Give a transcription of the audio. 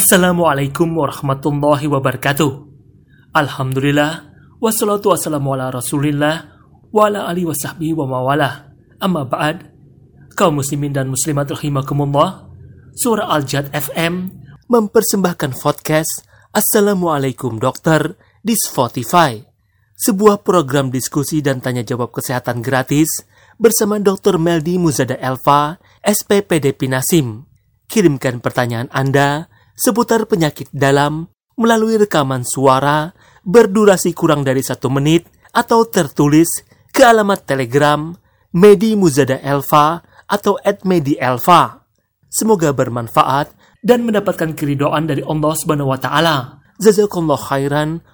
Assalamualaikum warahmatullahi wabarakatuh. Alhamdulillah, wassalatu wassalamu ala rasulillah, wa ala alihi wa sahbihi wa mawala Amma ba'ad kaum muslimin dan muslimat rahimakumullah, Surah Al-Jad FM mempersembahkan podcast Assalamualaikum Dokter di Spotify. Sebuah program diskusi dan tanya jawab kesehatan gratis bersama Dr. Meldi Muzada Elva, SPPD Pinasim. Kirimkan pertanyaan Anda seputar penyakit dalam melalui rekaman suara berdurasi kurang dari satu menit atau tertulis ke alamat telegram Medi Muzada Elva atau @medi Elva. Semoga bermanfaat dan mendapatkan keridoan dari Allah Subhanahu wa taala. Jazakallah khairan.